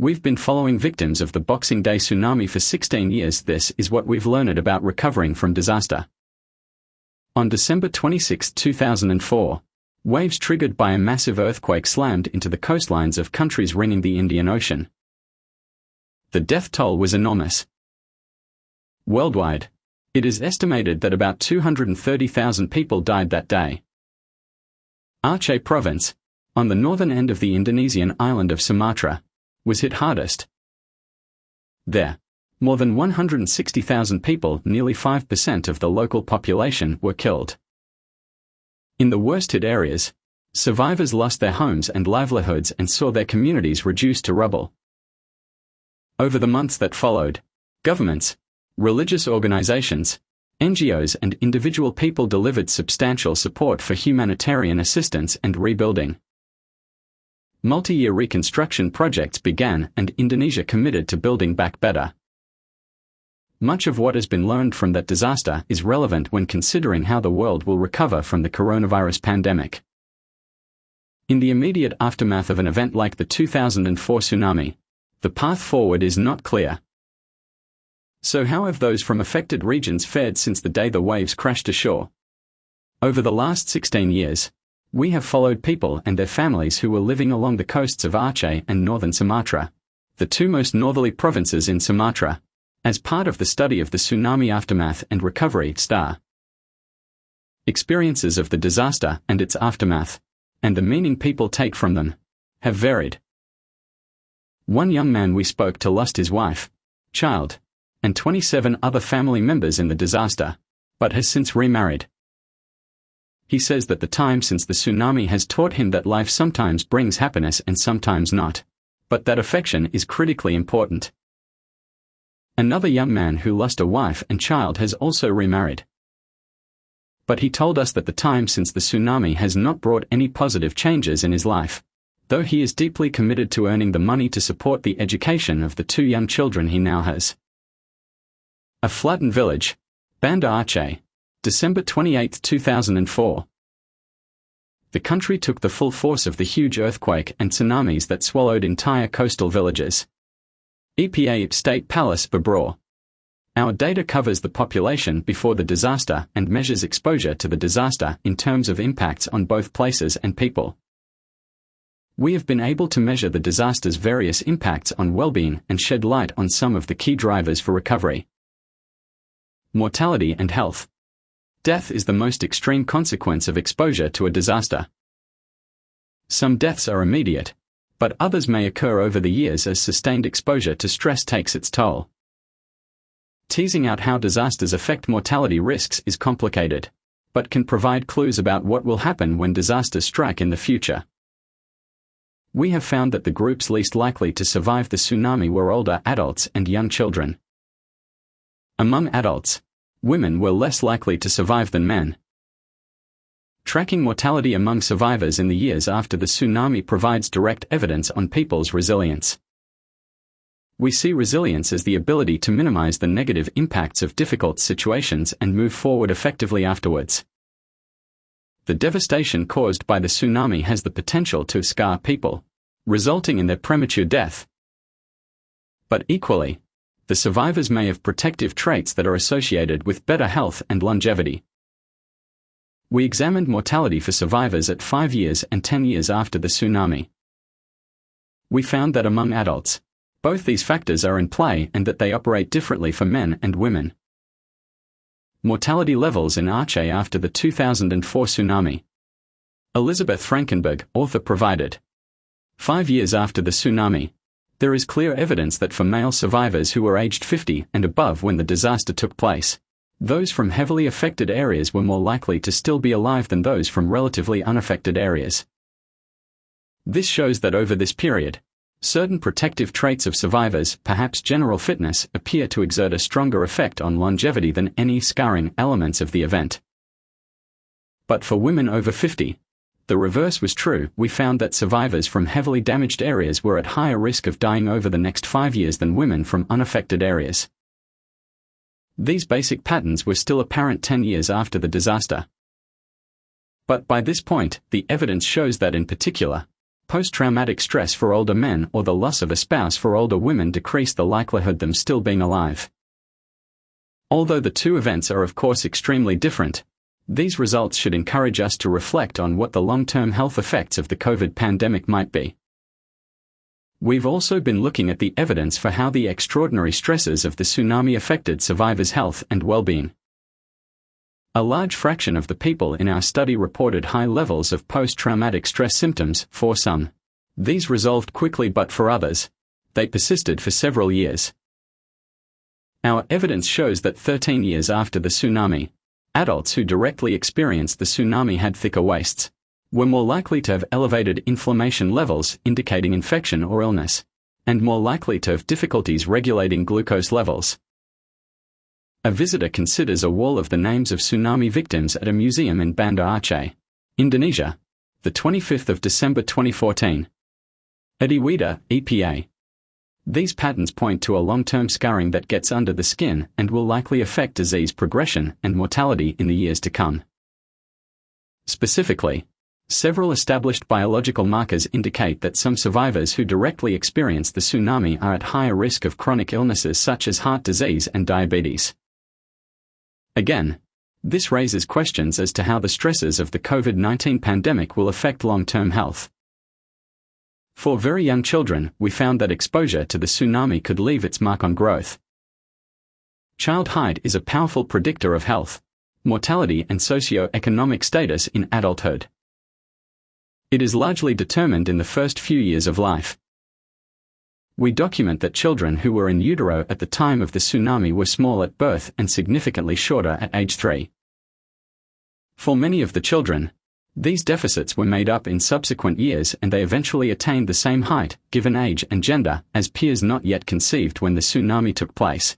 We've been following victims of the Boxing Day tsunami for 16 years. This is what we've learned about recovering from disaster. On December 26, 2004, waves triggered by a massive earthquake slammed into the coastlines of countries ringing the Indian Ocean. The death toll was enormous. Worldwide, it is estimated that about 230,000 people died that day. Aceh province, on the northern end of the Indonesian island of Sumatra, was hit hardest. There, more than 160,000 people, nearly 5% of the local population, were killed. In the worst hit areas, survivors lost their homes and livelihoods and saw their communities reduced to rubble. Over the months that followed, governments, religious organizations, NGOs, and individual people delivered substantial support for humanitarian assistance and rebuilding. Multi year reconstruction projects began, and Indonesia committed to building back better. Much of what has been learned from that disaster is relevant when considering how the world will recover from the coronavirus pandemic. In the immediate aftermath of an event like the 2004 tsunami, the path forward is not clear. So, how have those from affected regions fared since the day the waves crashed ashore? Over the last 16 years, we have followed people and their families who were living along the coasts of Aceh and northern Sumatra, the two most northerly provinces in Sumatra, as part of the study of the tsunami aftermath and recovery star. Experiences of the disaster and its aftermath, and the meaning people take from them, have varied. One young man we spoke to lost his wife, child, and 27 other family members in the disaster, but has since remarried. He says that the time since the tsunami has taught him that life sometimes brings happiness and sometimes not, but that affection is critically important. Another young man who lost a wife and child has also remarried. But he told us that the time since the tsunami has not brought any positive changes in his life, though he is deeply committed to earning the money to support the education of the two young children he now has. A flattened village, Banda Aceh, December 28, 2004. The country took the full force of the huge earthquake and tsunamis that swallowed entire coastal villages. EPA State Palace Babror. Our data covers the population before the disaster and measures exposure to the disaster in terms of impacts on both places and people. We have been able to measure the disaster's various impacts on well-being and shed light on some of the key drivers for recovery. Mortality and health. Death is the most extreme consequence of exposure to a disaster. Some deaths are immediate, but others may occur over the years as sustained exposure to stress takes its toll. Teasing out how disasters affect mortality risks is complicated, but can provide clues about what will happen when disasters strike in the future. We have found that the groups least likely to survive the tsunami were older adults and young children. Among adults, women were less likely to survive than men. Tracking mortality among survivors in the years after the tsunami provides direct evidence on people's resilience. We see resilience as the ability to minimize the negative impacts of difficult situations and move forward effectively afterwards. The devastation caused by the tsunami has the potential to scar people, resulting in their premature death. But equally, the survivors may have protective traits that are associated with better health and longevity. We examined mortality for survivors at 5 years and 10 years after the tsunami. We found that among adults, both these factors are in play and that they operate differently for men and women. Mortality levels in Aceh after the 2004 tsunami. Elizabeth Frankenberg, author provided. Five years after the tsunami, there is clear evidence that for male survivors who were aged 50 and above when the disaster took place, those from heavily affected areas were more likely to still be alive than those from relatively unaffected areas. This shows that over this period, certain protective traits of survivors, perhaps general fitness, appear to exert a stronger effect on longevity than any scarring elements of the event. But for women over 50, the reverse was true, we found that survivors from heavily damaged areas were at higher risk of dying over the next five years than women from unaffected areas. These basic patterns were still apparent 10 years after the disaster. But by this point, the evidence shows that in particular, Post-traumatic stress for older men or the loss of a spouse for older women decrease the likelihood them still being alive. Although the two events are of course extremely different, these results should encourage us to reflect on what the long-term health effects of the COVID pandemic might be. We've also been looking at the evidence for how the extraordinary stresses of the tsunami affected survivors' health and well-being. A large fraction of the people in our study reported high levels of post-traumatic stress symptoms for some. These resolved quickly but for others, they persisted for several years. Our evidence shows that 13 years after the tsunami, adults who directly experienced the tsunami had thicker waists, were more likely to have elevated inflammation levels indicating infection or illness, and more likely to have difficulties regulating glucose levels. A visitor considers a wall of the names of tsunami victims at a museum in Banda Aceh, Indonesia, the 25th of December 2014. Adi Weda, EPA. These patterns point to a long-term scarring that gets under the skin and will likely affect disease progression and mortality in the years to come. Specifically, several established biological markers indicate that some survivors who directly experience the tsunami are at higher risk of chronic illnesses such as heart disease and diabetes. Again, this raises questions as to how the stresses of the COVID 19 pandemic will affect long term health. For very young children, we found that exposure to the tsunami could leave its mark on growth. Child height is a powerful predictor of health, mortality, and socio-economic status in adulthood. It is largely determined in the first few years of life we document that children who were in utero at the time of the tsunami were small at birth and significantly shorter at age 3. For many of the children, these deficits were made up in subsequent years and they eventually attained the same height, given age and gender, as peers not yet conceived when the tsunami took place.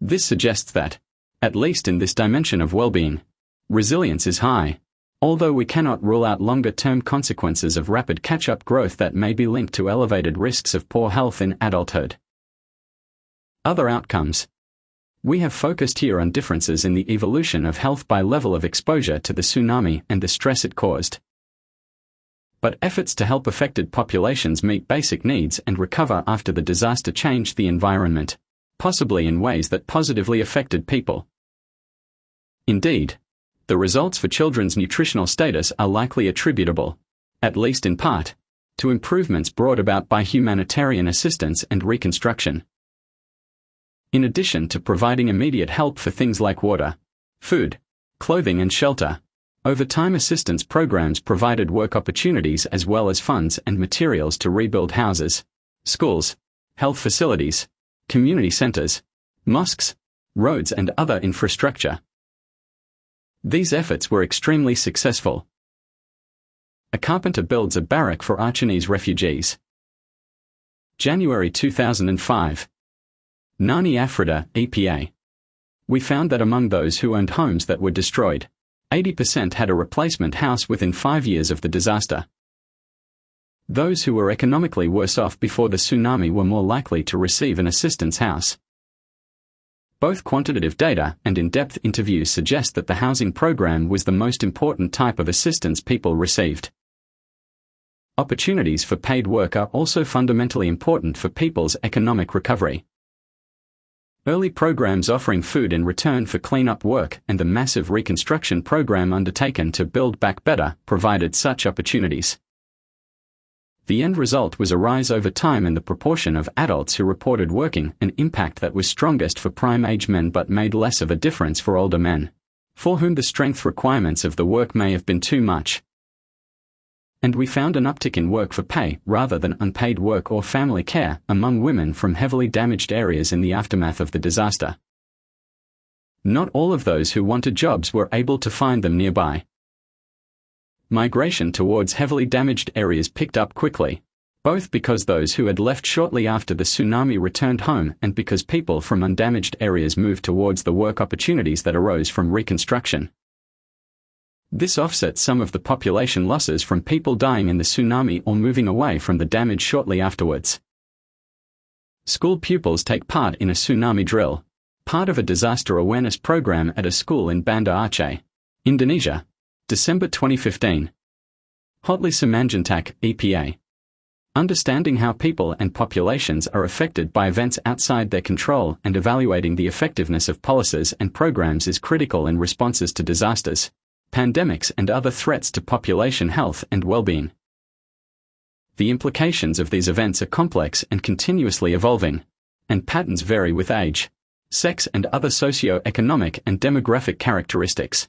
This suggests that, at least in this dimension of well-being, resilience is high, although we cannot rule out longer-term consequences of rapid catch-up growth that may be linked to elevated risks of poor health in adulthood. Other outcomes. We have focused here on differences in the evolution of health by level of exposure to the tsunami and the stress it caused. But efforts to help affected populations meet basic needs and recover after the disaster changed the environment, possibly in ways that positively affected people. Indeed, the results for children's nutritional status are likely attributable, at least in part, to improvements brought about by humanitarian assistance and reconstruction. In addition to providing immediate help for things like water, food, clothing, and shelter, over time assistance programs provided work opportunities as well as funds and materials to rebuild houses, schools, health facilities, community centers, mosques, roads, and other infrastructure. These efforts were extremely successful. A carpenter builds a barrack for Acehnese refugees. January 2005. Nani Afrida, EPA. We found that among those who owned homes that were destroyed, 80% had a replacement house within five years of the disaster. Those who were economically worse off before the tsunami were more likely to receive an assistance house. Both quantitative data and in-depth interviews suggest that the housing program was the most important type of assistance people received. Opportunities for paid work are also fundamentally important for people's economic recovery. Early programs offering food in return for cleanup work and the massive reconstruction program undertaken to build back better provided such opportunities. The end result was a rise over time in the proportion of adults who reported working, an impact that was strongest for prime age men but made less of a difference for older men, for whom the strength requirements of the work may have been too much. And we found an uptick in work for pay rather than unpaid work or family care among women from heavily damaged areas in the aftermath of the disaster. Not all of those who wanted jobs were able to find them nearby migration towards heavily damaged areas picked up quickly, both because those who had left shortly after the tsunami returned home and because people from undamaged areas moved towards the work opportunities that arose from reconstruction. This offset some of the population losses from people dying in the tsunami or moving away from the damage shortly afterwards. School pupils take part in a tsunami drill, part of a disaster awareness program at a school in Banda Aceh, Indonesia, December 2015. Hotli Simanjuntak, EPA. Understanding how people and populations are affected by events outside their control and evaluating the effectiveness of policies and programs is critical in responses to disasters, pandemics, and other threats to population health and well-being. The implications of these events are complex and continuously evolving, and patterns vary with age, sex, and other socio-economic and demographic characteristics.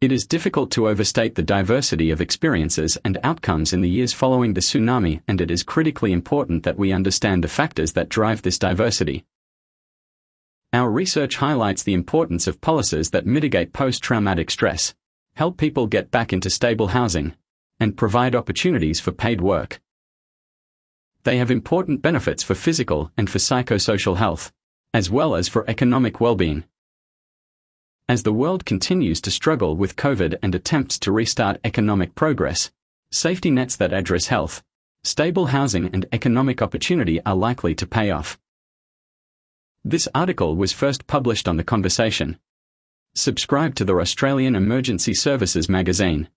It is difficult to overstate the diversity of experiences and outcomes in the years following the tsunami, and it is critically important that we understand the factors that drive this diversity. Our research highlights the importance of policies that mitigate post traumatic stress, help people get back into stable housing, and provide opportunities for paid work. They have important benefits for physical and for psychosocial health, as well as for economic well being. As the world continues to struggle with COVID and attempts to restart economic progress, safety nets that address health, stable housing, and economic opportunity are likely to pay off. This article was first published on The Conversation. Subscribe to the Australian Emergency Services magazine.